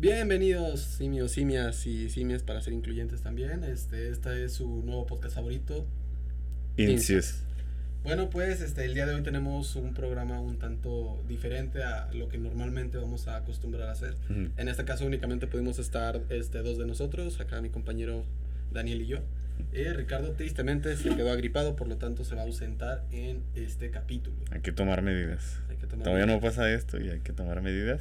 Bienvenidos, simios, simias y simias para ser incluyentes también. Este, este es su nuevo podcast favorito. Incius. Bueno, pues este, el día de hoy tenemos un programa un tanto diferente a lo que normalmente vamos a acostumbrar a hacer. En este caso únicamente pudimos estar este, dos de nosotros, acá mi compañero Daniel y yo. Eh, Ricardo tristemente se quedó agripado, por lo tanto se va a ausentar en este capítulo. Hay que tomar medidas. Hay que tomar Todavía no pasa esto y hay que tomar medidas.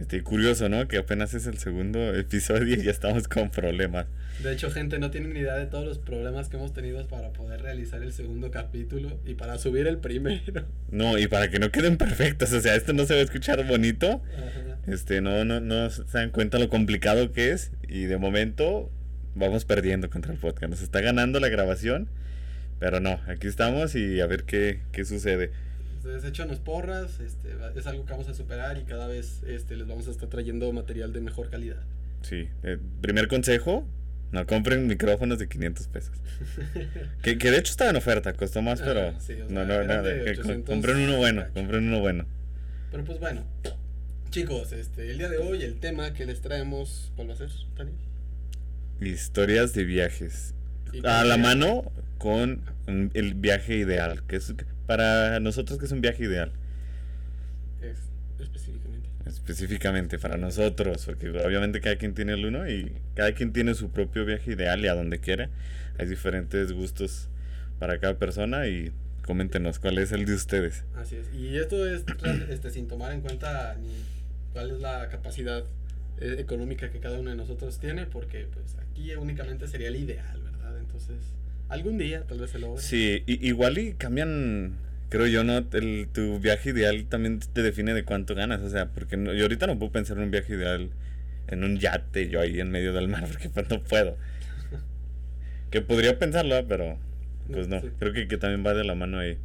Este, curioso, ¿no? Que apenas es el segundo episodio y ya estamos con problemas. De hecho, gente, no tienen ni idea de todos los problemas que hemos tenido para poder realizar el segundo capítulo y para subir el primero. No, y para que no queden perfectos, o sea, esto no se va a escuchar bonito. Ajá. Este, no, no, no se dan cuenta lo complicado que es. Y de momento vamos perdiendo contra el podcast. Nos está ganando la grabación. Pero no, aquí estamos y a ver qué, qué sucede. Entonces, échanos porras, este, es algo que vamos a superar y cada vez este, les vamos a estar trayendo material de mejor calidad. Sí. eh, primer consejo, no compren micrófonos de 500 pesos. Que, que de hecho estaba en oferta, costó más, pero... sí, o no, sea, no, eran nada, de que co- 800 compren uno bueno, compren uno bueno. Pero pues bueno, chicos, este, el día de hoy el tema que les traemos, ¿cuál va a ser, Dani? Historias de viajes. A la mano con el viaje ideal, que es para nosotros que es un viaje ideal. Es- específicamente. Específicamente para nosotros, porque obviamente cada quien tiene el uno y cada quien tiene su propio viaje ideal y a donde quiera. Hay diferentes gustos para cada persona y coméntenos cuál es el de ustedes. Así es. Y esto es este, sin tomar en cuenta ni cuál es la capacidad eh, económica que cada uno de nosotros tiene, porque pues aquí únicamente sería el ideal, ¿verdad? Entonces, algún día tal vez se logre. Sí, i- igual y cambian, creo yo, ¿no? El, tu viaje ideal también te define de cuánto ganas, o sea, porque no- yo ahorita no puedo pensar en un viaje ideal en un yate, yo ahí en medio del mar, porque pues no puedo. Que podría pensarlo, ¿eh? pero pues no, Sí. creo que, que también va de la mano ahí.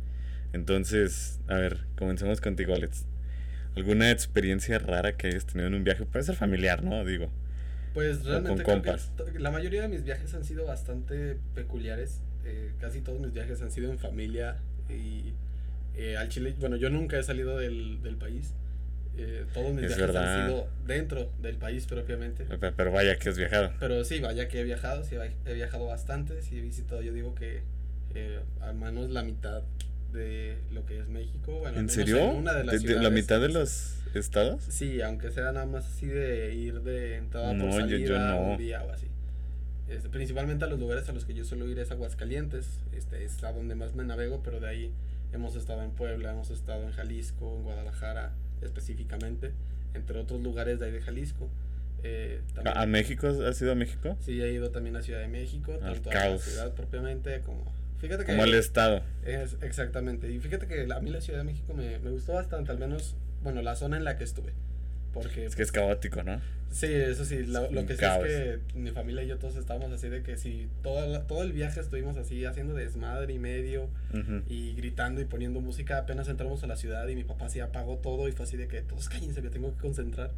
Entonces, a ver, comencemos contigo, Alex. ¿Alguna experiencia rara que hayas tenido en un viaje? Puede ser familiar, ¿no? Digo. Pues realmente creo que la mayoría de mis viajes han sido bastante peculiares. eh, casi todos mis viajes han sido en familia y eh, al Chile, bueno, yo nunca he salido del, del país. eh, todos mis Es viajes verdad. han sido dentro del país propiamente. Pe- Pero vaya que has viajado. Pero sí, vaya que he viajado, sí he he viajado bastante, sí he visitado, yo digo que eh, al menos la mitad de lo que es México. Bueno, ¿En serio? una de las ¿De- de la mitad de los estados? Sí, aunque sea nada más así de ir de entrada No, por yo- salida yo no. un día o así. Este, principalmente a los lugares a los que yo suelo ir es Aguascalientes, este es a donde más me navego, pero de ahí hemos estado en Puebla, hemos estado en Jalisco, en Guadalajara específicamente, entre otros lugares de ahí de Jalisco. Eh, también- ¿A, México? ¿Has ido a México? Sí, he ido también a Ciudad de México, Al tanto a la ciudad propiamente como... Fíjate que... Como al estado. Es, exactamente. Y fíjate que a mí la Ciudad de México me, me gustó bastante, al menos, bueno, la zona en la que estuve. Porque... Es que es caótico, ¿no? Sí, eso sí, lo, Es lo que sí caos. es que mi familia y yo todos estábamos así de que si todo, todo el viaje estuvimos así haciendo desmadre y medio Ujú. y gritando y poniendo música, apenas entramos a la ciudad y mi papá sí apagó todo y fue así de que todos cállense, me tengo que concentrar.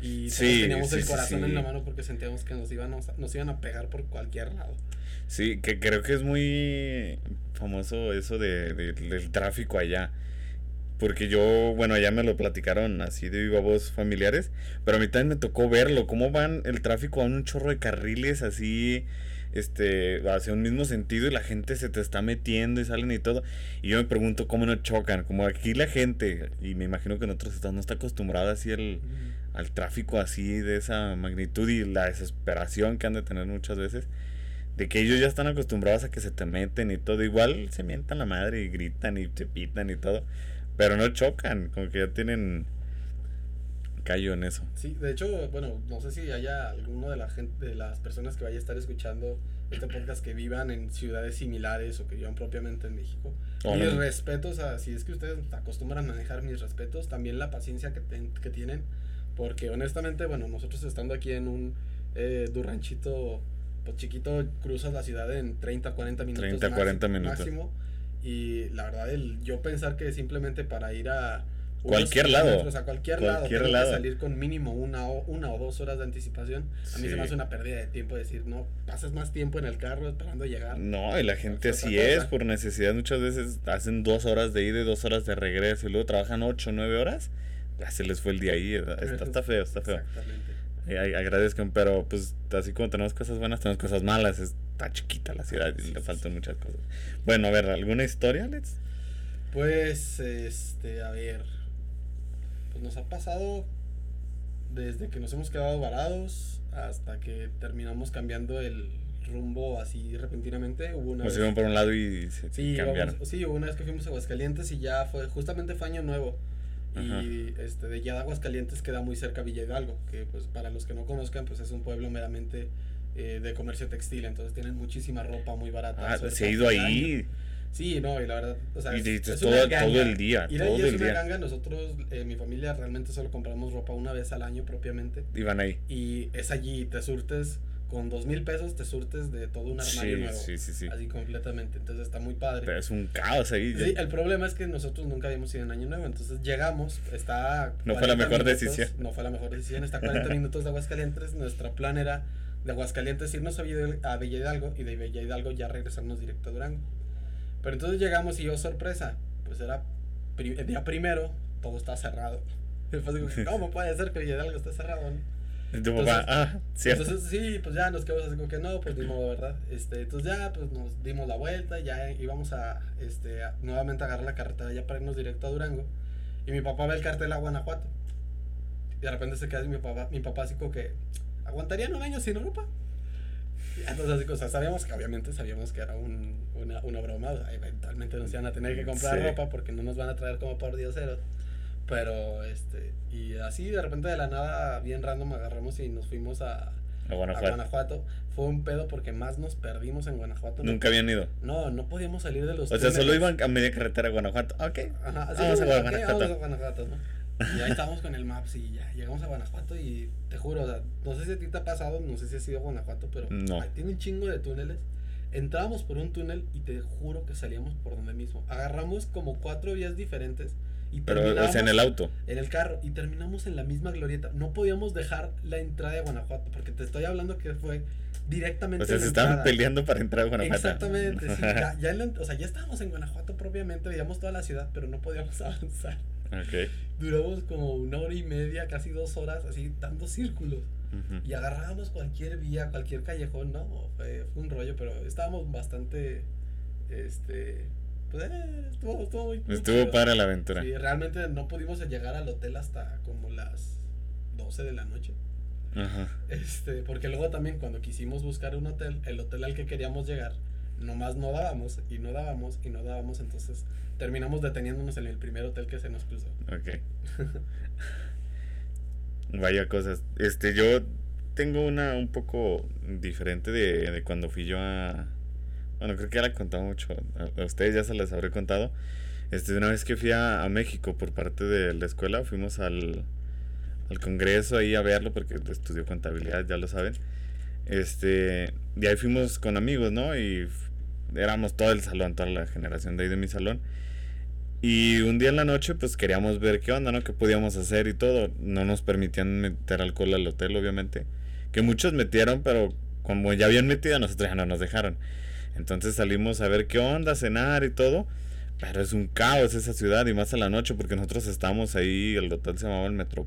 Y todos Sí, teníamos sí, el corazón sí. en la mano porque sentíamos que nos iban, a, nos iban a pegar por cualquier lado. Sí, que creo que es muy famoso eso de, de- del tráfico allá. Porque yo, bueno, allá me lo platicaron así de viva voz familiares, pero a mí también me tocó verlo, cómo van el tráfico a un chorro de carriles así, este, hacia un mismo sentido y la gente se te está metiendo y salen y todo. Y yo me pregunto cómo no chocan, como aquí la gente, y me imagino que en otros estados no está acostumbrada así al, al tráfico así de esa magnitud y la desesperación que han de tener muchas veces. De que ellos ya están acostumbrados a que se te meten y todo. Igual se mientan la madre y gritan y te pitan y todo. Pero no chocan, como que ya tienen callo en eso. Sí, de hecho, bueno, no sé si haya alguno de la gente, de las personas que vaya a estar escuchando este podcast que vivan en ciudades similares o que vivan propiamente en México. Hola. Mis respetos a, si es que ustedes acostumbran a manejar mis respetos, también la paciencia que, ten- que tienen, porque honestamente, bueno, nosotros estando aquí en un eh, durranchito pues chiquito, cruzas la ciudad en 30, 40 minutos. 30, maxi- 40 minutos. Máximo. Y la verdad, el, yo pensar que simplemente para ir a Cualquier lado. kilómetros, A cualquier, lado. Cualquier lado. que salir con mínimo una o, una o dos horas de anticipación. A mí Sí. se me hace una pérdida de tiempo decir, no, pasas más tiempo en el carro esperando llegar. No, y la gente así cosa. es, por necesidad. Muchas veces hacen dos horas de ida y dos horas de regreso y luego trabajan ocho, nueve horas. Ya se les fue el día ahí. Está, está feo, está feo. Exactamente. agradezcan, pero pues así como tenemos cosas buenas, tenemos cosas malas. Está chiquita la ciudad y le faltan muchas cosas. Bueno, a ver, ¿alguna historia, Alex? Pues, este, a ver. Pues nos ha pasado desde que nos hemos quedado varados hasta que terminamos cambiando el rumbo así repentinamente. Hubo una vez, iban por un lado y se, sí, cambiaron. sí, hubo una vez que fuimos a Aguascalientes y ya fue, justamente fue año nuevo. Y este, de ya de Aguascalientes queda muy cerca Villa Hidalgo, que pues para los que no conozcan, pues es un pueblo meramente eh, de comercio textil, entonces tienen muchísima ropa muy barata. Ah, se ha ido ahí. Sí, no, y la verdad, o sea, y todo, todo, el día. Y todo el día. Ganga, nosotros, eh, mi familia realmente solo compramos ropa una vez al año propiamente. Y van ahí. Y es allí, te surtes con dos mil pesos te surtes de todo un armario nuevo. Sí, sí, sí. Así completamente. Entonces está muy padre. Pero es un caos ahí. Sí, el problema es que nosotros nunca habíamos ido en Año Nuevo. Entonces llegamos, está. No fue la mejor decisión. No fue la mejor decisión. Está 40 minutos de Aguascalientes. Nuestro plan era de Aguascalientes irnos a Villa Hidalgo y de Villa Hidalgo ya regresarnos directo a Durango. Pero entonces llegamos y yo, sorpresa, pues era el día primero, todo está cerrado. ¿cómo puede ser que Villa Hidalgo esté cerrado? ¿no? tu papá, ah, cierto. Entonces, sí, pues ya nos quedamos así como que no, pues ni modo, ¿verdad? Este, entonces ya, pues nos dimos la vuelta, ya íbamos a, este, nuevamente a agarrar la carretera ya para irnos directo a Durango. Y mi papá ve el cartel a Guanajuato. Y de repente se queda así mi papá, mi papá así como que, ¿aguantarían un año sin ropa? Entonces, así, o sea, sabíamos que obviamente sabíamos que era un, una, una broma, eventualmente nos iban a tener que comprar ropa porque no nos van a traer como por dioseros. Pero, este, y así de repente de la nada, bien random, agarramos y nos fuimos a, a Guanajuato. Fue un pedo porque más nos perdimos en Guanajuato. Nunca habían ido. No, no podíamos salir de los. O sea, solo iban a media carretera a Guanajuato. Ok. Ajá, vamos, a Guanajuato. vamos a Guanajuato. ¿no? Y ahí estábamos con el Maps y ya llegamos a Guanajuato y te juro, o sea, no sé si a ti te ha pasado, no sé si has ido a Guanajuato, pero tiene un chingo de túneles. Entrábamos por un túnel y te juro que salíamos por donde mismo. Agarramos como cuatro vías diferentes pero, o sea, en el auto. En el carro. Y terminamos en la misma glorieta. No podíamos dejar la entrada de Guanajuato, porque te estoy hablando que fue directamente. O sea, se estaban peleando para entrar a Guanajuato. Exactamente, sí. Ya, ya o sea, ya estábamos en Guanajuato propiamente, veíamos toda la ciudad, pero no podíamos avanzar. Okay. Duramos como una hora y media, casi dos horas, así dando círculos. Y agarrábamos cualquier vía, cualquier callejón, ¿no? Fue, fue un rollo, pero estábamos bastante. Este pues, eh, estuvo, estuvo muy, Estuvo para la aventura. Sí, realmente no pudimos llegar al hotel hasta como las 12 de la noche. Ajá. Este, porque luego también cuando quisimos buscar un hotel, el hotel al que queríamos llegar, nomás no dábamos y no dábamos y no dábamos, entonces terminamos deteniéndonos en el primer hotel que se nos cruzó. Ok. Vaya cosas. Este, yo tengo una un poco diferente de, de cuando fui yo a, bueno, creo que ya la he contado mucho. A, ustedes ya se les habré contado. Este, una vez que fui a, México por parte de la escuela, fuimos al, al congreso ahí a verlo porque estudió contabilidad, ya lo saben. Este, y ahí fuimos con amigos, ¿no? Y éramos todo el salón, toda la generación de ahí de mi salón. Y un día en la noche, pues queríamos ver qué onda, ¿no? ¿Qué podíamos hacer y todo? No nos permitían meter alcohol al hotel, obviamente. Que muchos metieron, pero como ya habían metido, nosotros ya no nos dejaron. Entonces salimos a ver qué onda, cenar y todo. Pero es un caos esa ciudad y más a la noche porque nosotros estábamos ahí, el hotel se llamaba el Metro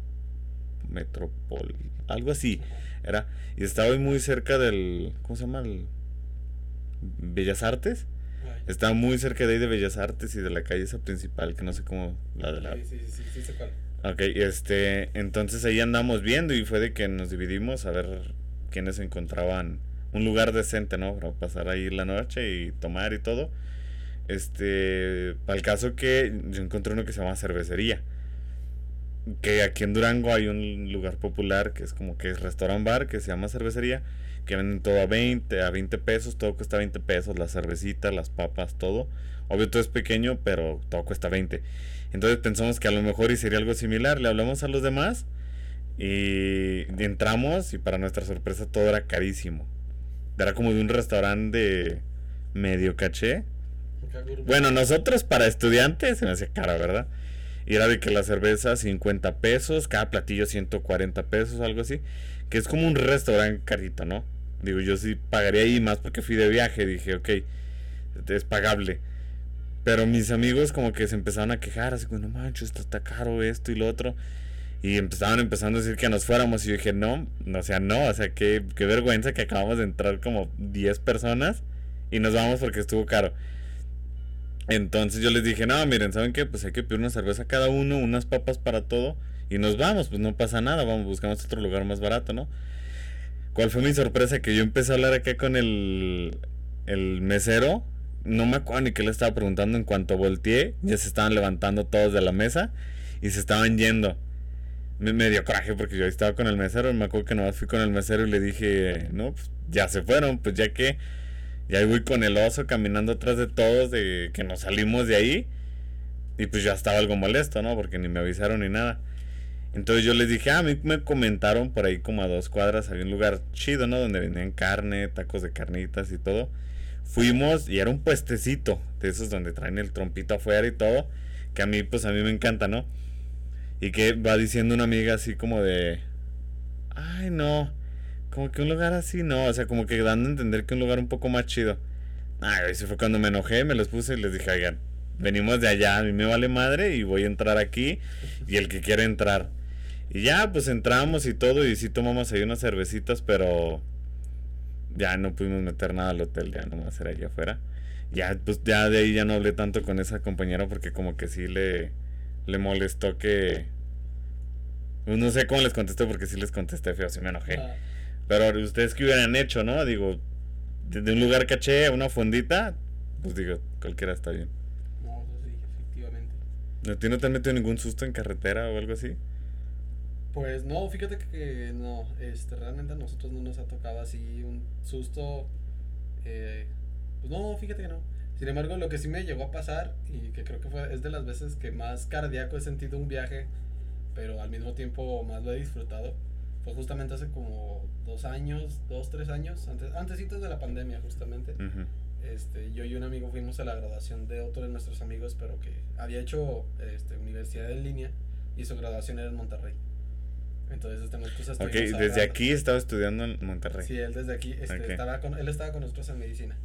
Metropol, algo así era y estaba muy cerca del ¿cómo se llama? El Bellas Artes. Estaba muy cerca de ahí de Bellas Artes y de la calle esa principal, que no sé cómo la de la Sí, sí, sí, sí, sí cuál. Ok, este, entonces ahí andamos viendo y fue de que nos dividimos a ver quiénes encontraban un lugar decente, ¿no? Para pasar ahí la noche y tomar y todo. Este, para el caso que yo encontré uno que se llama cervecería. Que aquí en Durango hay un lugar popular que es como que es restaurant bar que se llama cervecería. Que venden todo a 20, a 20 pesos, todo cuesta 20 pesos, la cervecita, las papas, todo. Obvio todo es pequeño, pero todo cuesta 20. Entonces pensamos que a lo mejor y sería algo similar. Le hablamos a los demás y entramos y para nuestra sorpresa todo era carísimo. Era como de un restaurante de medio caché. Bueno, nosotros para estudiantes se me hacía cara, ¿verdad? Y era de que la cerveza 50 pesos, cada platillo 140 pesos, algo así. Que es como un restaurante carito, ¿no? Digo, yo sí pagaría ahí más porque fui de viaje. Dije, ok, es pagable. Pero mis amigos como que se empezaron a quejar, así como, no manches, esto está caro, esto y lo otro. Y empezaban empezando a decir que nos fuéramos y yo dije, no, o sea, no, o sea, qué, qué vergüenza que acabamos de entrar como 10 personas y nos vamos porque estuvo caro. Entonces yo les dije, no, miren, ¿saben qué? Pues hay que pedir una cerveza cada uno, unas papas para todo y nos vamos, pues no pasa nada, vamos, buscamos otro lugar más barato, ¿no? ¿Cuál fue mi sorpresa? Que yo empecé a hablar acá con el, el mesero, no me acuerdo ni qué le estaba preguntando, en cuanto volteé, ya se estaban levantando todos de la mesa y se estaban yendo me, dio coraje porque yo estaba con el mesero. Me acuerdo que nomás fui con el mesero y le dije, no, pues ya se fueron, pues ya que ya voy con el oso caminando atrás de todos, de que nos salimos de ahí. Y pues ya estaba algo molesto, ¿no? Porque ni me avisaron ni nada. Entonces yo les dije, ah, a mí me comentaron por ahí como a dos cuadras, había un lugar chido, ¿no? Donde vendían carne, tacos de carnitas y todo. Fuimos y era un puestecito de esos donde traen el trompito afuera y todo. Que a mí, pues a mí me encanta, ¿no? Y que va diciendo una amiga así como de... Ay, no. Como que un lugar así, no. O sea, como que dando a entender que un lugar un poco más chido. Ay, ese fue cuando me enojé, me los puse y les dije, oigan, venimos de allá, a mí me vale madre y voy a entrar aquí. Y el que quiera entrar. Y ya, pues entramos y todo. Y sí tomamos ahí unas cervecitas, pero... Ya no pudimos meter nada al hotel, ya nomás era allá afuera. Ya, pues ya de ahí ya no hablé tanto con esa compañera porque como que sí le le molestó que... No sé cómo les contesté porque sí les contesté feo, sí me enojé. Pero ustedes que hubieran hecho, ¿no? Digo, de, un lugar caché a una fondita, pues digo, cualquiera está bien. No, pues sí, efectivamente. ¿No tiene te han metido ningún susto en carretera o algo así? Pues no, fíjate que no, este, realmente a nosotros no nos ha tocado así un susto. Eh, pues no, fíjate que no. Sin embargo, lo que sí me llegó a pasar, y que creo que fue, es de las veces que más cardíaco he sentido un viaje, pero al mismo tiempo más lo he disfrutado, fue justamente hace como dos años, dos, tres años, antes, antesitos de la pandemia justamente. este, yo y un amigo fuimos a la graduación de otro de nuestros amigos, pero que había hecho este, universidad en línea y su graduación era en Monterrey. Entonces, este, nosotros Ok, desde aquí estaba estudiando en Monterrey. Sí, él desde aquí, este, estaba con, él estaba con nosotros en medicina.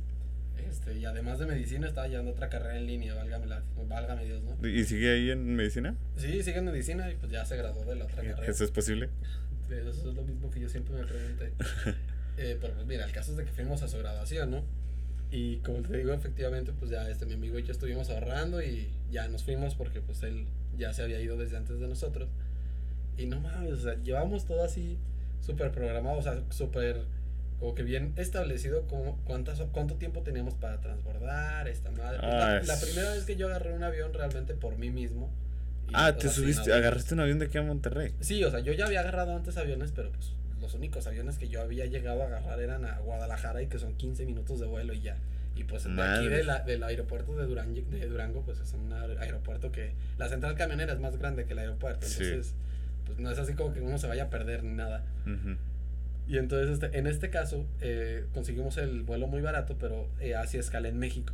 Este, y además de medicina estaba llevando otra carrera en línea, válgame, la, válgame Dios, ¿no? ¿Y sigue ahí en medicina? Sí, sigue en medicina y pues ya se graduó de la otra carrera. ¿Eso es posible? Eso es lo mismo que yo siempre me pregunté. eh, pero pues mira, el caso es de que fuimos a su graduación, ¿no? Y como te digo, efectivamente, pues ya este, mi amigo y yo estuvimos ahorrando y ya nos fuimos porque pues él ya se había ido desde antes de nosotros. Y no mames, o sea, llevamos todo así súper programado, o sea, súper como que bien establecido como cuántas, cuánto tiempo teníamos para transbordar esta madre. Pues la, primera vez que yo agarré un avión realmente por mí mismo. Ah, te subiste, agarraste un avión de aquí a Monterrey. Sí, o sea, yo ya había agarrado antes aviones, pero pues los únicos aviones que yo había llegado a agarrar eran a Guadalajara y que son 15 minutos de vuelo y ya. Y pues de aquí de la, del aeropuerto de Durango, de Durango, pues es un aeropuerto que la central camionera es más grande que el aeropuerto. Entonces, pues no es así como que uno se vaya a perder ni nada. Y entonces, este, en este caso, eh, conseguimos el vuelo muy barato, pero eh, hacia escala en México.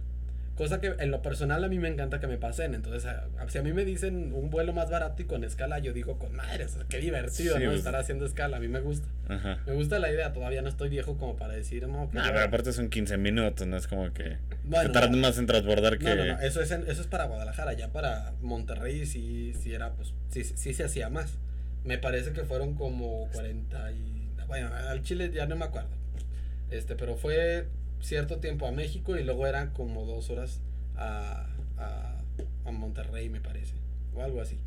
Cosa que en lo personal a mí me encanta que me pasen. Entonces, si a mí me dicen un vuelo más barato y con escala, yo digo, con madre, qué divertido, ¿no? Pues. Estar haciendo escala, a mí me gusta. Me gusta la idea, todavía no estoy viejo como para decir, no, que. pero aparte son 15 minutos, no es como que. Bueno, te más en transbordar que. No, no, no, eso es, eso es para Guadalajara, ya para Monterrey sí, sí era, pues, sí, sí se hacía más. Me parece que fueron como 40 y bueno, al Chile ya no me acuerdo. Este, pero fue cierto tiempo a México y luego eran como dos horas a, a, a Monterrey, me parece. O algo así.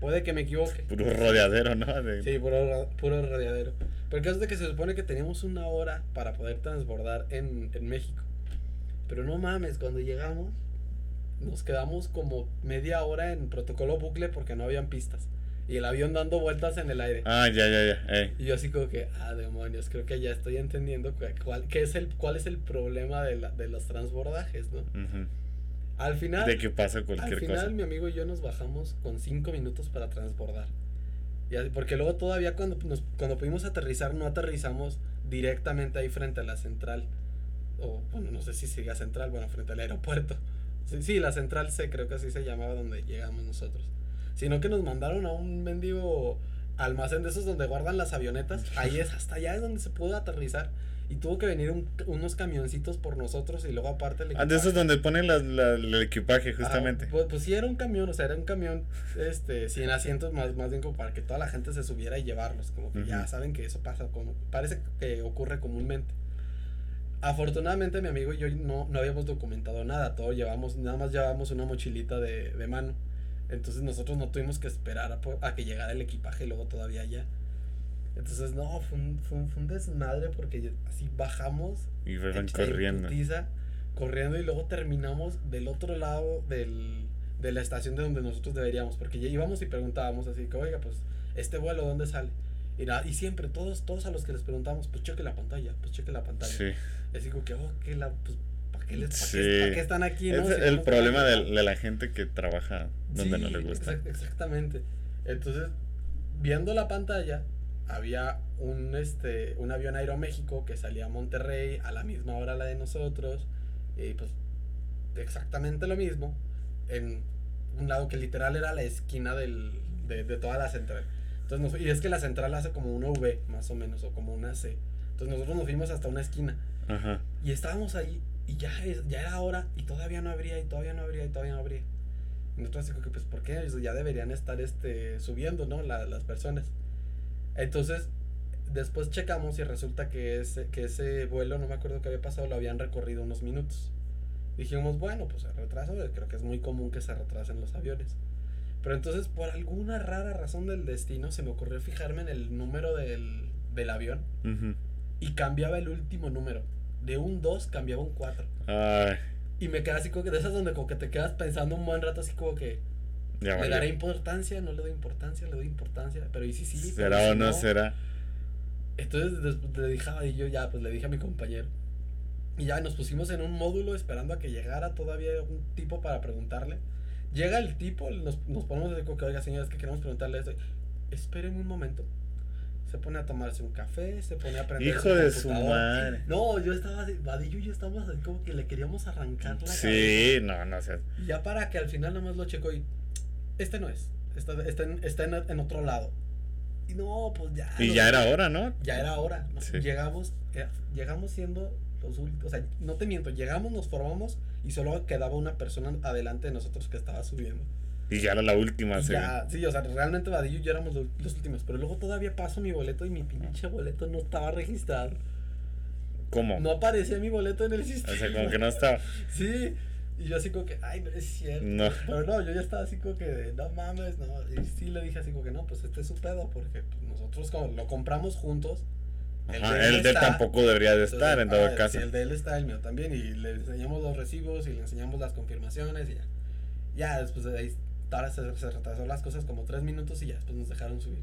Puede que me equivoque. Puro rodeadero, ¿no? Sí, puro, puro rodeadero. Pero el caso es de que se supone que teníamos una hora para poder transbordar en, en México. Pero no mames, cuando llegamos, nos quedamos como media hora en protocolo bucle porque no habían pistas y el avión dando vueltas en el aire. Ah, ya, ya, ya. Y yo así como que, ah, demonios, creo que ya estoy entendiendo cuál, qué es, el, cuál es el problema de, la, de los transbordajes, ¿no? Al final... De qué pasa cualquier cosa. Al final mi amigo y yo nos bajamos con cinco minutos para transbordar. Y porque luego todavía cuando, nos, cuando pudimos aterrizar no aterrizamos directamente ahí frente a la central. O bueno, no sé si sigue central, bueno, frente al aeropuerto. Sí, sí, la central C creo que así se llamaba donde llegamos nosotros sino que nos mandaron a un mendigo almacén de esos donde guardan las avionetas. Ahí es, hasta allá es donde se pudo aterrizar. Y tuvo que venir un- unos camioncitos por nosotros y luego aparte el Ah, de esos donde ponen la- la- el equipaje, justamente. pues, pues sí era un camión, o sea, era un camión, este, 100 asientos más, más bien como para que toda la gente se subiera y llevarlos, como que ya saben que eso pasa, como, parece que ocurre comúnmente. Afortunadamente mi amigo y yo no, no habíamos documentado nada, todo llevamos, nada más llevábamos una mochilita de, de mano. Entonces nosotros no tuvimos que esperar a, que llegara el equipaje y luego todavía ya. Entonces no, fue un, fue un, fue un desmadre porque así bajamos Y fueron en- en corriendo. putiza, corriendo y luego terminamos del otro lado del, de la estación de donde nosotros deberíamos, porque ya íbamos y preguntábamos así que, oiga, pues, este vuelo, ¿dónde sale? Y, nada, y siempre, todos, todos a los que les preguntamos, pues cheque la pantalla, pues cheque la pantalla. Sí. Así como que, oh, que la, pues, ¿para qué, les, Sí. están aquí? Es? Si el problema de, de la gente que trabaja donde no le gusta. exact- exactamente. Entonces, viendo la pantalla, había un, este, un avión Aeroméxico que salía a Monterrey a la misma hora la de nosotros. Y pues, exactamente lo mismo. En un lado que literal era la esquina del, de, de toda la central. Entonces, nos- y es que la central hace como una V, más o menos, o como una C. Entonces, nosotros nos fuimos hasta una esquina. Ajá. Y estábamos ahí y ya, ya era hora y todavía no abría y todavía no abría y todavía no abría. Y nosotros así que pues ¿por qué? Ya deberían estar este, subiendo, ¿no? La- las personas. Entonces, después checamos y resulta que ese, que ese vuelo, no me acuerdo qué había pasado, lo habían recorrido unos minutos. Dijimos, bueno, pues el retraso, creo que es muy común que se retrasen los aviones. Pero entonces, por alguna rara razón del destino, se me ocurrió fijarme en el número del, del avión Ujú. y cambiaba el último número. De un 2 cambiaba un 4. Ay, Y me quedé así como que de esas donde como que te quedas pensando un buen rato así como que ya le daré importancia, no le doy importancia, le doy importancia, pero y sí sí. ¿Será o si no será? Entonces le dije a y yo ya pues le dije a mi compañero. Y ya nos pusimos en un módulo esperando a que llegara todavía un tipo para preguntarle. Llega el tipo, nos, nos ponemos de que, oiga señores, que queremos preguntarle esto. Espérenme un momento. Se pone a tomarse un café, se pone a aprender. Hijo de su madre. No, yo estaba así, Vadillo y yo estábamos así como que le queríamos arrancar la cabeza. Sí, no, no sé. Ya para que al final nada más lo checo y. Este no es. Está, está, en, está en, en otro lado. Y no, pues ya. Y ya era hora, ¿no? Ya era hora. ¿no? Sí. Llegamos, eh, llegamos siendo los últimos. O sea, no te miento, llegamos, nos formamos y solo quedaba una persona adelante de nosotros que estaba subiendo. Y ya era la última, sí. ya, sí, o sea, realmente Vadillo y yo éramos los, los últimos. Pero luego todavía paso mi boleto y mi pinche boleto no estaba registrado. ¿Cómo? No aparecía mi boleto en el sistema. O sea, como que no estaba. Sí, y yo así como que, ay, no es cierto. No. Pero no, yo ya estaba así como que, no mames, no. Y sí le dije así como que, no, pues este es su pedo, porque pues, nosotros como lo compramos juntos. Ajá, de él el de él tampoco debería de estar, en todo ah, caso. el de él está, el mío también. Y le enseñamos los recibos y le enseñamos las confirmaciones y ya. Ya, después de ahí, se, se retrasó las cosas como tres minutos y ya después nos dejaron subir.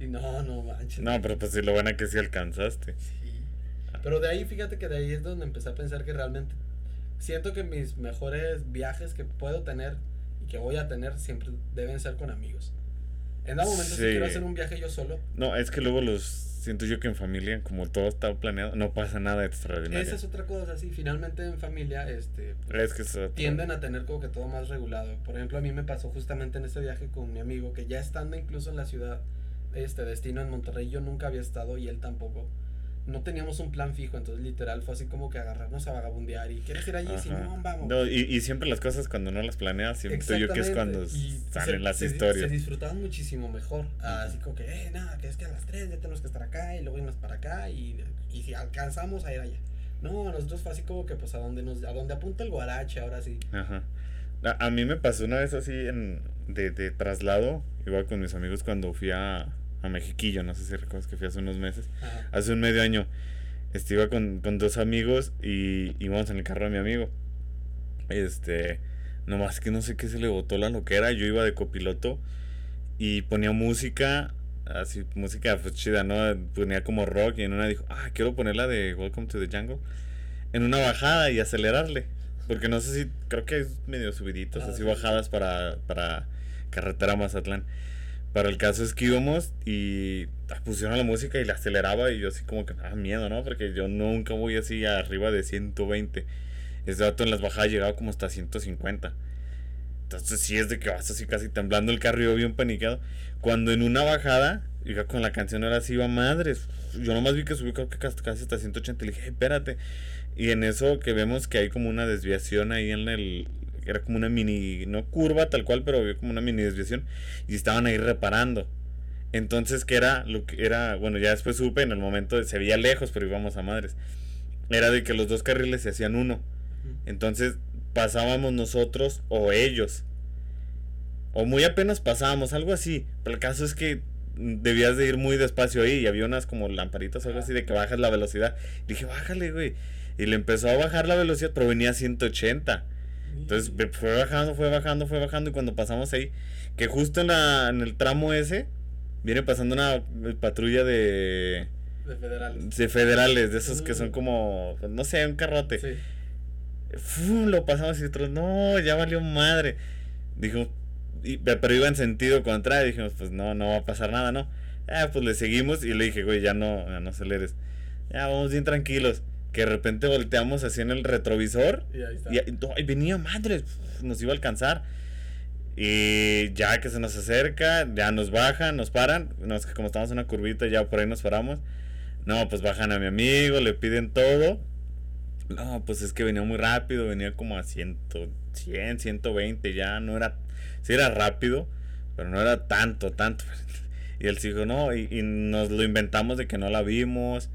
Y no, no manches. No, pero pues sí, lo bueno es que sí alcanzaste. Sí. Pero de ahí, fíjate que de ahí es donde empecé a pensar que realmente siento que mis mejores viajes que puedo tener y que voy a tener siempre deben ser con amigos. En algún momento si quiero hacer un viaje yo solo, No, es que luego los siento yo que en familia, como todo está planeado, no pasa nada extraordinario. esa es otra cosa, sí, finalmente en familia este Es que es otro- tienden a tener como que todo más regulado. Por ejemplo, a mí me pasó justamente en ese viaje con mi amigo que ya estando incluso en la ciudad, este destino en Monterrey, yo nunca había estado y él tampoco. No teníamos un plan fijo, entonces literal fue así como que agarrarnos a vagabundear y ¿quieres ir allí? Sí, Ajá. no, vamos. No, y, y siempre las cosas cuando no las planeas, siento yo que es cuando. Y salen se- las se- historias. Se disfrutaban muchísimo mejor. Así como que, eh, nada, que es que a las 3 ya tenemos que estar acá y luego irnos para acá y, y si alcanzamos a ir allá. No, nosotros fue así como que pues a donde nos a donde apunta el guarache, ahora sí. Ajá. A, a mí me pasó una vez así en, de, de traslado, igual con mis amigos cuando fui a, a Mexiquillo, no sé si recuerdas que fui hace unos meses, Ajá. hace un medio año. Este, iba con, con dos amigos y íbamos en el carro de mi amigo. Este, nomás que no sé qué se le botó la loquera. Yo iba de copiloto y ponía música, así, música pues, chida, ¿no? Ponía como rock y en una dijo, ah, quiero ponerla de Welcome to the Jungle. En una bajada y acelerarle. Porque no sé si, creo que es medio subiditos, Ah, así sí. bajadas para, para carretera Mazatlán. Pero el caso es que íbamos y ah, pusieron la música y la aceleraba y yo así como que me daba miedo, ¿no? Porque yo nunca voy así arriba de 120. Ese dato en las bajadas llegaba como hasta 150. Entonces sí es de que vas así casi temblando el carro y yo bien paniqueado. Cuando en una bajada Y ya con la canción era así, iba madres. Yo nomás vi que subió creo que casi hasta 180 y le dije, "Hey, espérate. Y en eso que vemos que hay como una desviación ahí en el... Era como una mini, no curva tal cual, pero había como una mini desviación. Y estaban ahí reparando. Entonces, que era lo que era? Bueno, ya después supe, en el momento se veía lejos, pero íbamos a madres. Era de que los dos carriles se hacían uno. Entonces, pasábamos nosotros o ellos. O muy apenas pasábamos, algo así. Pero el caso es que debías de ir muy despacio ahí y había unas como lamparitas o algo así de que bajas la velocidad. dije, bájale, güey. Y le empezó a bajar la velocidad, pero venía a 180. Entonces fue bajando, fue bajando, fue bajando y cuando pasamos ahí, que justo en, la, en el tramo ese, viene pasando una patrulla de... De federales. De federales, de esos que son como, no sé, un carrote. Sí. lo pasamos y otros, no, ya valió madre. Dijo, pero iba en sentido contrario. Dijimos, pues no, no va a pasar nada, ¿no? Ah, pues le seguimos y le dije, güey, ya no, ya no aceleres. Ya vamos bien tranquilos. Que de repente volteamos así en el retrovisor. Y ahí está. Y, venía madre, nos iba a alcanzar. Y ya que se nos acerca, ya nos bajan, nos paran. No, es que como estamos en una curvita, ya por ahí nos paramos. No, pues bajan a mi amigo, le piden todo. No, pues es que venía muy rápido, venía como a 100, 100 120, ya no era sí era rápido, pero no era tanto, tanto. Y él dijo, no, y, nos lo inventamos de que no la vimos,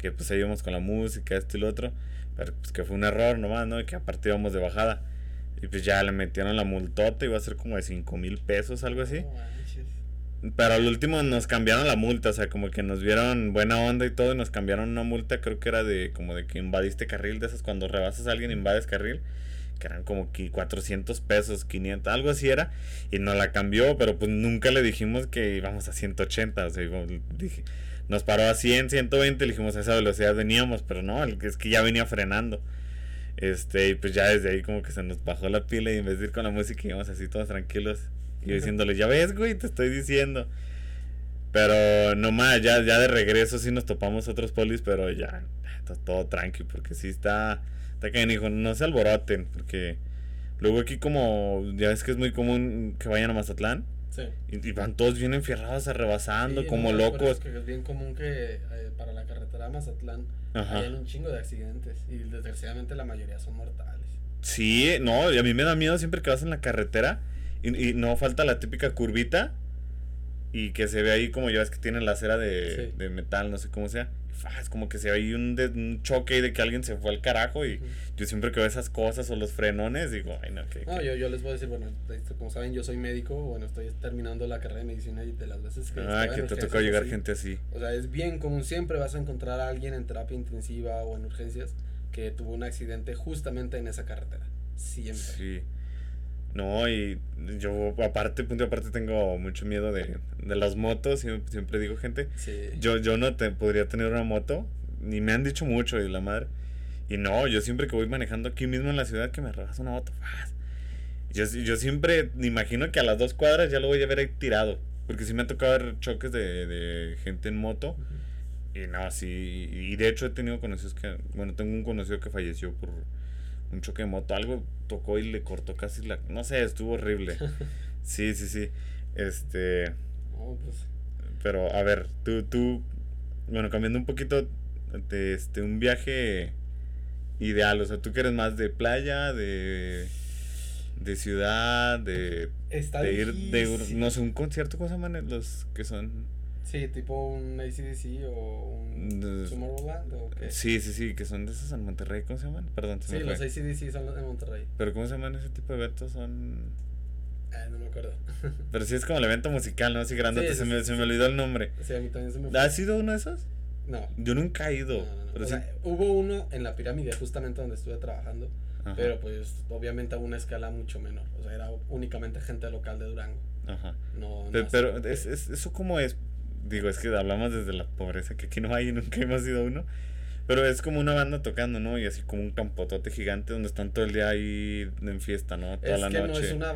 que pues íbamos con la música, esto y lo otro, pero pues que fue un error nomás, ¿no? Y que aparte íbamos de bajada. Y pues ya le metieron la multota, iba a ser como de 5 mil pesos, algo así. pero al último nos cambiaron la multa, o sea, como que nos vieron buena onda y todo, y nos cambiaron una multa, creo que era de como de que invadiste carril, de esas cuando rebasas a alguien invades carril que eran como 400 pesos, 500, algo así era, y nos la cambió, pero pues nunca le dijimos que íbamos a 180, o sea, dije, nos paró a 100, 120, le dijimos a esa velocidad veníamos, pero no, es que ya venía frenando. Este, y pues ya desde ahí como que se nos bajó la pila y en vez de ir con la música íbamos así todos tranquilos. Y yo diciéndole, ya ves, güey, te estoy diciendo. Pero no más, ya, ya de regreso sí nos topamos otros polis, pero ya, todo, todo tranqui, porque sí está que dijo, no se alboroten, porque luego aquí como, ya ves que es muy común que vayan a Mazatlán. Sí. Y, van todos bien enfierrados, rebasando, como locos. Es, que es bien común que eh, para la carretera Mazatlán hay un chingo de accidentes y desgraciadamente la mayoría son mortales. Sí, no, y a mí me da miedo siempre que vas en la carretera y, y no falta la típica curvita y que se ve ahí como ya ves que tienen la acera de, de metal, no sé cómo sea es como que se ve ahí un, un choque de que alguien se fue al carajo y yo siempre que veo esas cosas o los frenones digo, ay no, que... No, yo, yo les voy a decir, bueno, como saben yo soy médico, bueno, estoy terminando la carrera de medicina y de las veces que... Ah, que te tocó llegar gente así. O sea, es bien común, siempre vas a encontrar a alguien en terapia intensiva o en urgencias que tuvo un accidente justamente en esa carretera, siempre. Sí. No, y yo aparte, punto aparte tengo mucho miedo de, de las motos, siempre, digo gente, yo, yo no te podría tener una moto, ni me han dicho mucho de la madre. Y no, yo siempre que voy manejando aquí mismo en la ciudad que me robas una moto, yo, yo siempre imagino que a las dos cuadras ya lo voy a ver ahí tirado, porque si me ha tocado ver choques de, de gente en moto. Y no, sí, y de hecho he tenido conocidos que, bueno, tengo un conocido que falleció por un choque de moto, algo tocó y le cortó casi la... No sé, estuvo horrible. Sí, sí, sí. Este... Pues. Pero, a ver, tú, tú, bueno, cambiando un poquito de este, un viaje ideal, o sea, tú quieres más de playa, de, de ciudad, de, de ir, de, no sé, un concierto, ¿cómo se llaman los que son? Sí, tipo un ACDC o un Tomorrowland o qué. Sí, sí, sí, que son de esos en Monterrey, ¿cómo se llaman? Perdón, se Sí, los ACDC son los de Monterrey. Pero ¿cómo se llaman ese tipo de eventos? Son... Ah, no me acuerdo. Pero sí es como el evento musical, ¿no? Así grande, se, me, se me olvidó el nombre. Sí, a mí también se me ¿Ha sido uno de esos? No. Yo nunca he ido. o sea, hubo uno en la pirámide justamente donde estuve trabajando. Pero pues obviamente a una escala mucho menor. O sea, era únicamente gente local de Durango. Ajá. No, pero, pero es, es, ¿eso cómo es? Digo, es que hablamos desde la pobreza, que aquí no hay y nunca hemos ido uno. Pero es como una banda tocando, ¿no? Y así como un campotote gigante donde están todo el día ahí en fiesta, ¿no? Toda es la que noche. No, es una,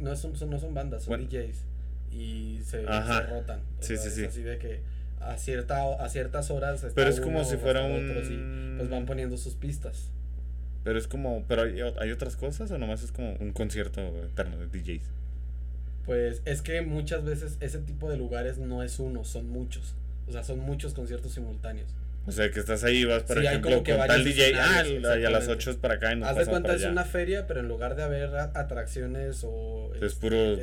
no, son, no son bandas, son DJs. Y se, se rotan. sí, sí, sí. Así de que a, cierta, a ciertas horas. Pero es como si fuera un. pues van poniendo sus pistas. Pero es como. ¿Pero hay, hay otras cosas o nomás es como un concierto eterno de DJs? Pues es que muchas veces ese tipo de lugares no es uno, son muchos. O sea, son muchos conciertos simultáneos. O sea, que estás ahí, vas, por ejemplo, con tal DJ, ah, y a las 8 es para acá y nos Haz de cuenta, es una feria, pero en lugar de haber atracciones o... Es puro...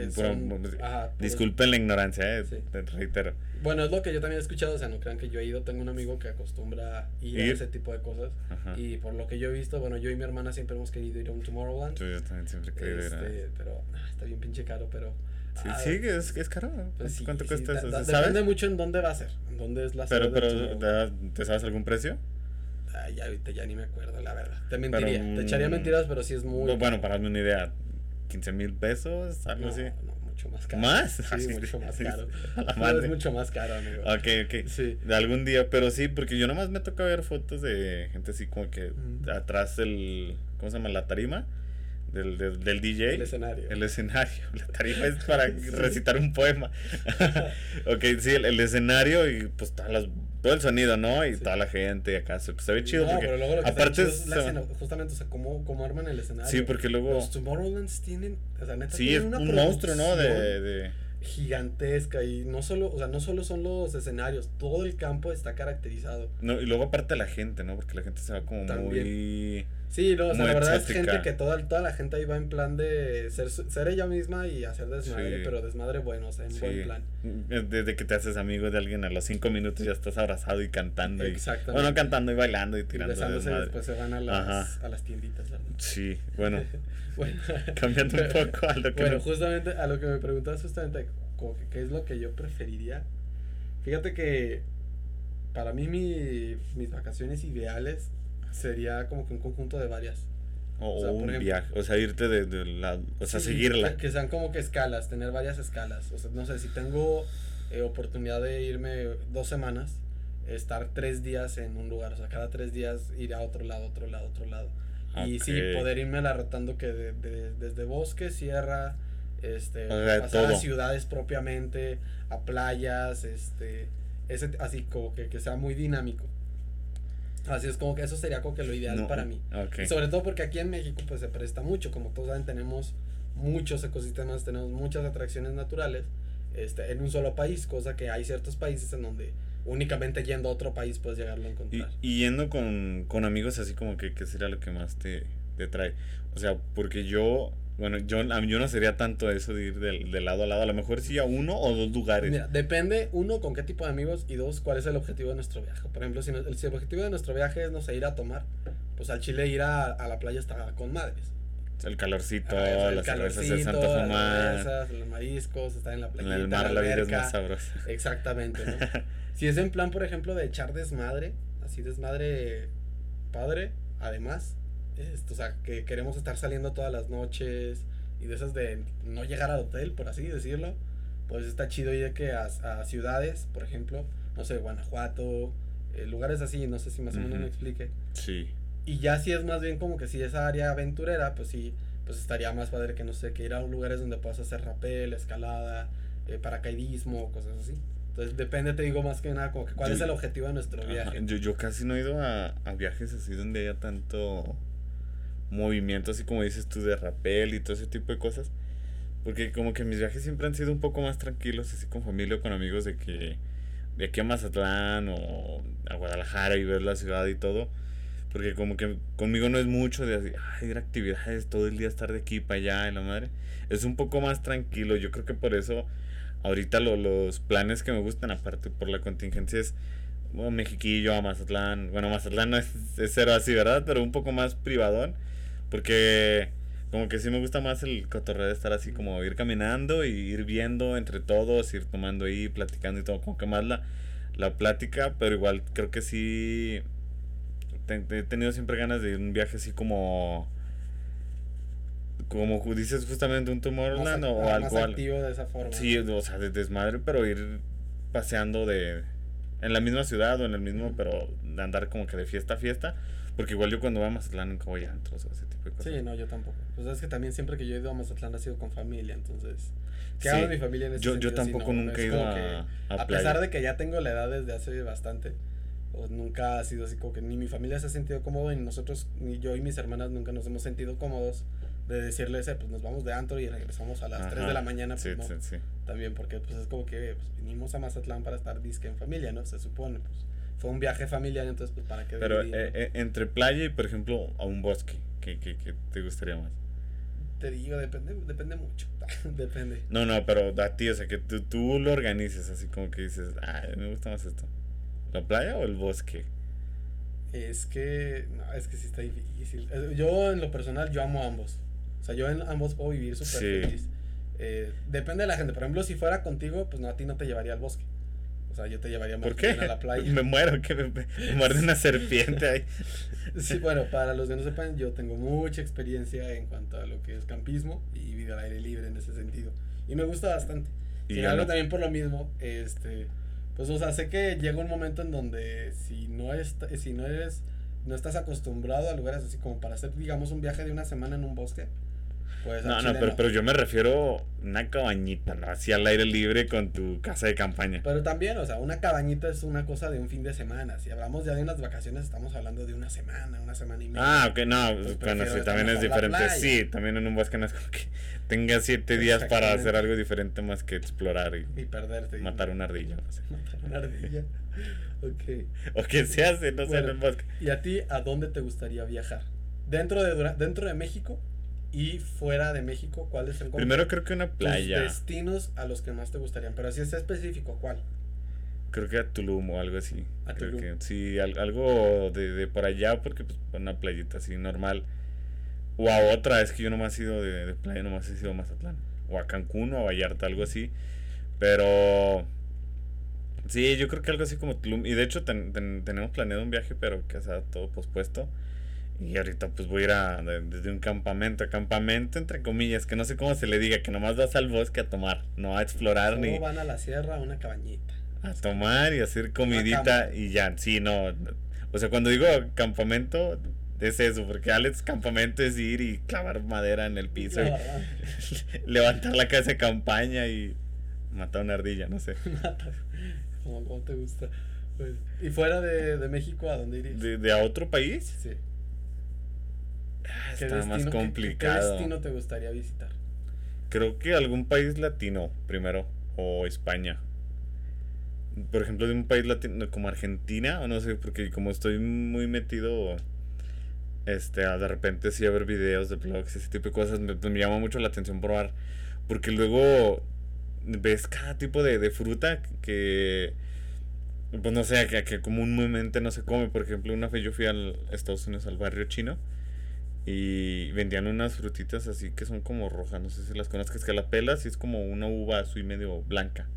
disculpen la ignorancia, eh, te reitero. Bueno, es lo que yo también he escuchado, o sea, no crean que yo he ido, tengo un amigo que acostumbra ir, ir. a ese tipo de cosas. Y por lo que yo he visto, bueno, yo y mi hermana siempre hemos querido ir a un Tomorrowland. yo también siempre he querido ir este, Pero está bien pinche caro, pero... Sí, ah, sí, es, es caro. Pues ¿Cuánto cuesta eso? Depende mucho en dónde va a ser, en dónde es la Pero, pero ¿te sabes algún precio? Ay, ya ahorita ya ni me acuerdo, la verdad. Te mentiría, te echaría mm, mentiras, pero sí es muy... Bueno, para darme una idea, 15 mil pesos, algo así. No, mucho más caro. ¿Más? Sí, mucho más caro. No, es mucho más caro, amigo. Ok, ok. Sí. De algún día, pero sí, porque yo nomás me toca ver fotos de gente así como que atrás del... ¿Cómo se llama? La tarima del, del, del, DJ. El escenario. El escenario. La tarifa es para recitar un poema. ok, sí, el, el, escenario y pues todas las, todo el sonido, ¿no? Y toda la gente acá. Se, pues, se ve chido. No, porque pero luego lo que aparte es, la justamente, o sea, cómo, cómo arman el escenario. Sí, porque luego. Los Tomorrowlands tienen. O sea, neta, sí, es una un monstruo, ¿no? De, de gigantesca y no solo, o sea, no solo son los escenarios, todo el campo está caracterizado. No, y luego aparte la gente, ¿no? Porque la gente se va como muy Sí, no, o sea, la verdad es gente que toda, toda la gente ahí va en plan de ser, ser ella misma y hacer desmadre, pero desmadre bueno, o sea, en buen plan. Mm, desde que te haces amigo de alguien a los cinco minutos ya estás abrazado y cantando. Y, bueno, cantando y bailando y tirando. Y después se van a las, a las tienditas, ¿verdad? Sí, bueno. bueno cambiando un poco a lo que. Bueno, justamente a lo que me preguntas, justamente, como que, ¿qué es lo que yo preferiría? Fíjate que para mí mi, mis vacaciones ideales sería como que un conjunto de varias. O, un viaje, o sea, irte de, la, o sea, seguirla. Que, sean como que escalas, tener varias escalas. O sea, no sé, si tengo eh, oportunidad de irme dos semanas, estar tres días en un lugar, o sea, cada tres días ir a otro lado, otro lado, otro lado. Y sí, poder irme la rotando que de, desde bosque, sierra, este, pasar a ciudades propiamente, a playas, este, ese, así como que, que sea muy dinámico. Así es como que eso sería como que lo ideal para mí. sobre todo porque aquí en México pues se presta mucho, como todos saben tenemos muchos ecosistemas, tenemos muchas atracciones naturales este, en un solo país, cosa que hay ciertos países en donde únicamente yendo a otro país puedes llegarlo a encontrar. Y, yendo con, con, amigos así como que, ¿qué sería lo que más te, te trae? O sea, porque yo bueno, yo, yo no sería tanto eso de ir del, de lado a lado. A lo mejor sí a uno o dos lugares. Mira, depende, uno, con qué tipo de amigos y dos, cuál es el objetivo de nuestro viaje. Por ejemplo, si, el, el objetivo de nuestro viaje es, no sé, ir a tomar, pues al Chile ir a, a la playa está con madres. El calorcito, ah, las cervezas de Santa Tomás. los mariscos, estar en la playa. En el mar la, vida es más sabrosa. Exactamente, ¿no? si es en plan, por ejemplo, de echar desmadre, así desmadre padre, además, esto, o sea, que queremos estar saliendo todas las noches y de esas de no llegar al hotel, por así decirlo, pues está chido ir que a, a ciudades, por ejemplo, no sé, Guanajuato, eh, lugares así, no sé si más o menos me explique. Sí. Y ya si es más bien como que si esa área aventurera, pues sí, pues estaría más padre que no sé, que ir a lugares donde puedas hacer rapel, escalada, eh, paracaidismo, cosas así. Entonces depende, te digo más que nada, como que cuál es el objetivo de nuestro viaje. yo, yo casi no he ido a, a viajes así donde haya tanto movimiento, así como dices tú, de rapel y todo ese tipo de cosas. Porque como que mis viajes siempre han sido un poco más tranquilos, así con familia o con amigos, de que de aquí a Mazatlán o a Guadalajara y ver la ciudad y todo. Porque como que conmigo no es mucho de ir a actividades todo el día, estar de aquí para allá la madre. Es un poco más tranquilo. Yo creo que por eso ahorita lo, los planes que me gustan, aparte por la contingencia, es bueno, Mexiquillo, a Mazatlán. Bueno, Mazatlán no es, es cero así, ¿verdad? Pero un poco más privadón. Porque como que sí me gusta más el cotorreo de estar así como ir caminando y ir viendo entre todos, ir tomando ahí, platicando y todo, como que más la, la plática, pero igual creo que sí he tenido siempre ganas de ir un viaje así como como dices justamente un Tomorrowland o algo activo de esa forma. Sí, o sea, de desmadre, pero ir paseando de en la misma ciudad o en el mismo, pero de andar como que de fiesta a fiesta porque igual yo cuando voy a Mazatlán nunca voy a antros o ese tipo de cosas. Sí, no, yo tampoco. Pues es que también siempre que yo he ido a Mazatlán ha sido con familia, entonces. ¿Qué hago mi familia en ese Yo, yo tampoco nunca he ido a, a, pesar de que ya tengo la edad desde hace bastante, pues nunca ha sido así como que ni mi familia se ha sentido cómodo, ni nosotros, ni yo y mis hermanas nunca nos hemos sentido cómodos de decirles, eh, pues nos vamos de antro y regresamos a las 3 de la mañana, pues sí, no. sí, sí. También porque pues es como que pues, vinimos a Mazatlán para estar disque en familia, ¿no? Se supone, pues fue un viaje familiar, entonces pues para qué Pero eh, eh, entre playa y, por ejemplo, a un bosque, ¿qué, qué, qué te gustaría más? Te digo, depende, depende mucho, depende. No, no, pero a ti, o sea, que tú, tú lo organices así como que dices, ay, me gusta más esto. ¿La playa o el bosque? Es que, no, es que sí está difícil. Eh, Yo en lo personal, yo amo ambos. O sea, yo en ambos puedo vivir súper Sí. feliz. Eh, depende de la gente. Por ejemplo, si fuera contigo, pues no, a ti no te llevaría al bosque. O sea, yo te llevaría más ¿Por qué? bien a la playa. Me muero, que me, me muerde una serpiente ahí. Sí, bueno, para los que no sepan, yo tengo mucha experiencia en cuanto a lo que es campismo y vida al aire libre en ese sentido. Y me gusta bastante. Y Sin no. también por lo mismo, este, pues, o sea, sé que llega un momento en donde si no, es, si no eres, no estás acostumbrado a lugares así como para hacer, digamos, un viaje de una semana en un bosque, pues No, no, pero, pero yo me refiero a una cabañita, ¿no? Así al aire libre con tu casa de campaña. Pero también, o sea, una cabañita es una cosa de un fin de semana. Si hablamos ya de unas vacaciones, estamos hablando de una semana, una semana y media. Ah, ok, no, Pues bueno, sí, también es diferente. Sí, también en un bosque no es como que tenga siete días para hacer algo diferente más que explorar y Y perderte. y- matar una ardilla, no sé. Matar una ardilla. ok. O que se hace, no sé, en el bosque. ¿Y a ti a dónde te gustaría viajar? Dentro de, dentro de México y fuera de México, ¿cuáles son Primero creo que una tus playa. destinos a los que más te gustarían? Pero si es específico, ¿cuál? Creo que a Tulum o algo así. A Creo Tulum. que sí, al- algo de, de por allá, porque pues una playita así normal. O a otra, es que yo nomás he ido de, de playa, nomás he ido a Mazatlán. O a Cancún o a Vallarta, algo así. Pero. Sí, yo creo que algo así como Tulum. Y de hecho ten- ten- tenemos planeado un viaje, pero que sea todo pospuesto. Y ahorita pues voy a ir a, de- desde un campamento a campamento, entre comillas, que no sé cómo se le diga, que nomás vas al bosque a tomar, no a explorar ni ¿Cómo van a la sierra a una cabañita? a tomar y hacer comidita y ya, sí, no. O sea, cuando digo campamento, es eso, porque Alex campamento es ir y clavar madera en el piso, y levantar la casa de campaña y matar una ardilla, no sé. ¿Cómo, cómo te gusta? Pues, ¿Y fuera de, de México a dónde irías? ¿De, de a otro país? Sí. Ah, ¿Qué Está más destino- qué- complicado. ¿Qué destino te gustaría visitar? Creo que algún país latino primero, o España. Por ejemplo, de un país latino como Argentina, o no sé, porque como estoy muy metido, este, a de repente sí a ver videos de blogs, ese tipo de cosas, me, me llama mucho la atención probar. Porque luego ves cada tipo de, de fruta que, pues no sé, que, que comúnmente no se come. Por ejemplo, una vez yo fui al Estados Unidos, al barrio chino, y vendían unas frutitas así que son como rojas, no sé si las conozcas, que la pelas y es como una uva así medio blanca.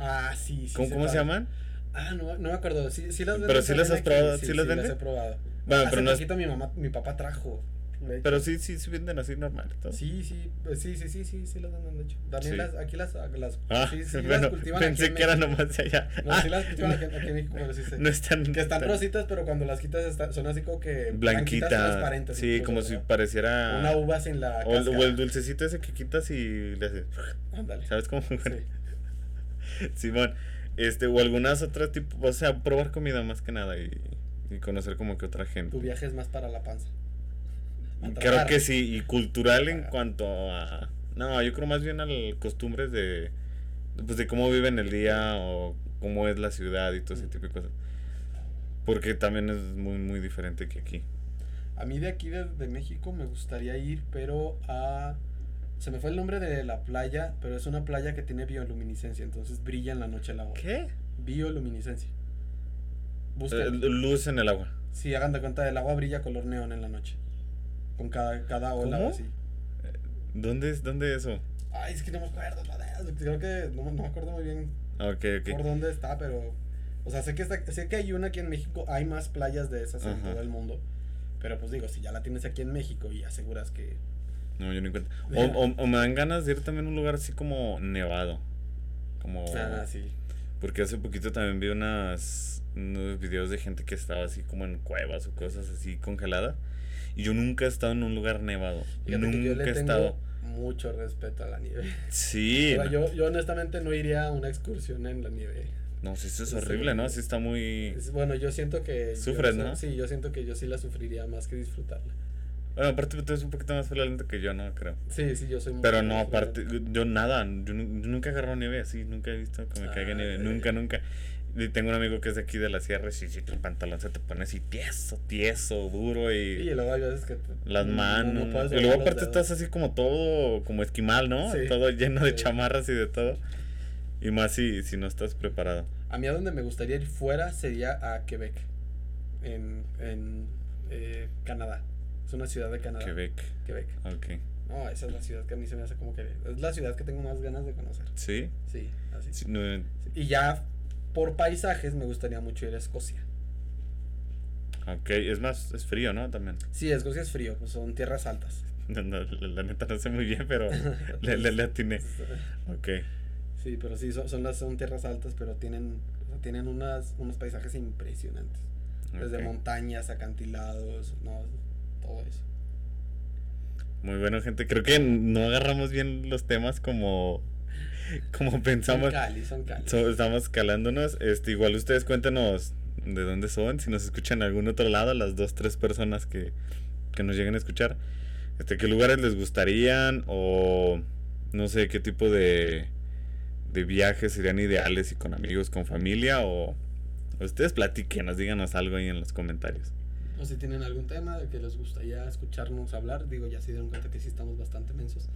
Ah, sí, sí. ¿Cómo, se llaman? Ah, no, no me acuerdo. Sí, sí las Pero sí las has probado. ¿sí las Sí, venden? las he probado. Bueno, Hace pero no es- mi mamá, mi papá trajo. Pero sí, sí, sí venden así normal. todo. Sí, sí, pues sí, sí, sí, sí, sí las venden, de hecho. También Sí. las, aquí las, las Ah, sí, sí, las cultivan aquí pensé en que era nomás de allá. No, sí las cultivan aquí, aquí en México, sí sé. No están. Que están tan rositas, pero cuando las quitas está- son así como que Blanquita. transparentes. Sí, incluso, como si pareciera. Una uva sin la O el, o el dulcecito ese que quitas y le haces. Ándale. ¿Sabes cómo? Sí. Simón. Este, o algunas otras tipo, o sea, probar comida más que nada y, y conocer como que otra gente. Tu viaje es más para la panza. A Creo que sí, y cultural en Ah. cuanto a... No, yo creo más bien a las costumbres de... Pues de cómo viven el día o cómo es la ciudad y todo ese tipo de cosas. Porque también es muy, muy diferente que aquí. A mí de aquí de, de México me gustaría ir, pero a... Se me fue el nombre de la playa, pero es una playa que tiene bioluminiscencia, entonces brilla en la noche el agua. ¿Qué? Bioluminiscencia. Eh, luz en el agua. Sí, hagan de cuenta, el agua brilla color neón en la noche. Con cada, cada ola o ¿Cómo? así. ¿Dónde es, dónde es eso? Ay, es que no me acuerdo, verdad, Creo que no, no me acuerdo muy bien por dónde está, pero. O sea, sé que, está, sé que hay una aquí en México, hay más playas de esas en todo el mundo. Pero pues digo, si ya la tienes aquí en México y aseguras que. No, yo no encuentro. O, o, o me dan ganas de ir también a un lugar así como nevado. Como... Ah, sí. Porque hace poquito también vi unas, unos videos de gente que estaba así como en cuevas o cosas así congeladas. Y yo nunca he estado en un lugar nevado. Fíjate yo nunca le he tengo estado. mucho respeto a la nieve. Sí. O sea, yo, yo honestamente no iría a una excursión en la nieve. No, sí, eso es Sí, horrible, ¿no? sí. Está muy... Es- bueno, yo siento que. Sufres, ¿no? Sí, yo siento que yo sí la sufriría más que disfrutarla. Bueno, aparte tú eres un poquito más friolento que yo, ¿no? Creo. Sí, sí, yo soy muy Pero no, aparte, yo nada, yo, nu- yo nunca he agarrado nieve así, nunca he visto que me caiga Ah, nieve, ya, ya, nunca, ya. nunca. Y tengo un amigo que es de aquí de la sierra y si, si el pantalón se te pone así tieso, tieso, duro y... Sí, y luego hay veces que... te- Las no- no manos. y luego aparte estás así como todo, como esquimal, ¿no? Sí. Todo lleno de chamarras y de todo. Y más si, si no estás preparado. A mí a donde me gustaría ir fuera sería a Quebec, en, en eh, Canadá. Es una ciudad de Canadá. Quebec. Quebec. Ok. No, esa es la ciudad que a mí se me hace como que... Es la ciudad que tengo más ganas de conocer. ¿Sí? Sí, así. Sí, no, Y ya por paisajes me gustaría mucho ir a Escocia. ok, es más, es frío, ¿no? También. Sí, Escocia es frío, pues son tierras altas. No, no, la, la neta no sé muy bien, pero le, le, le atiné. Ok. Sí, pero sí, son, son, las, son tierras altas, pero tienen, o sea, tienen unas, unos paisajes impresionantes. Desde montañas, acantilados, no, todo eso. Muy bueno, gente. Creo que no agarramos bien los temas como, como pensamos. Son Cali, son Cali. So- estamos escalándonos. Este, igual ustedes cuéntanos de dónde son, si nos escuchan en algún otro lado, las dos, tres personas que, que nos lleguen a escuchar. Este, qué lugares les gustarían o no sé qué tipo de, de viajes serían ideales y con amigos, con familia o ustedes platíquenos, díganos algo ahí en los comentarios. O si tienen algún tema de que les gustaría escucharnos hablar, digo, ya se dieron cuenta que sí estamos bastante mensos.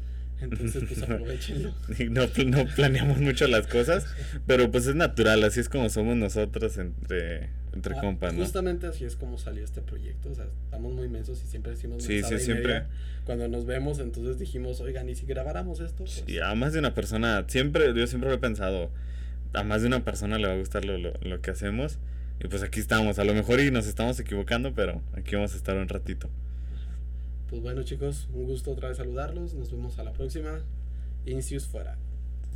Entonces, pues aprovechenlo. No, pl- no planeamos mucho las cosas, pero pues es natural, así es como somos nosotros entre, entre Ah, compas, ¿no? Justamente así es como salió este proyecto. O sea, estamos muy mensos y siempre decimos Sí, sí, siempre. media. Cuando nos vemos, entonces dijimos, oigan, ¿y si grabáramos esto? Pues, Y a más de una persona, siempre, yo siempre lo he pensado, a más de una persona le va a gustar lo, lo, lo que hacemos. Y pues aquí estamos, a lo mejor y nos estamos equivocando, pero aquí vamos a estar un ratito. Pues bueno, chicos, un gusto otra vez saludarlos. Nos vemos a la próxima. Incius fuera.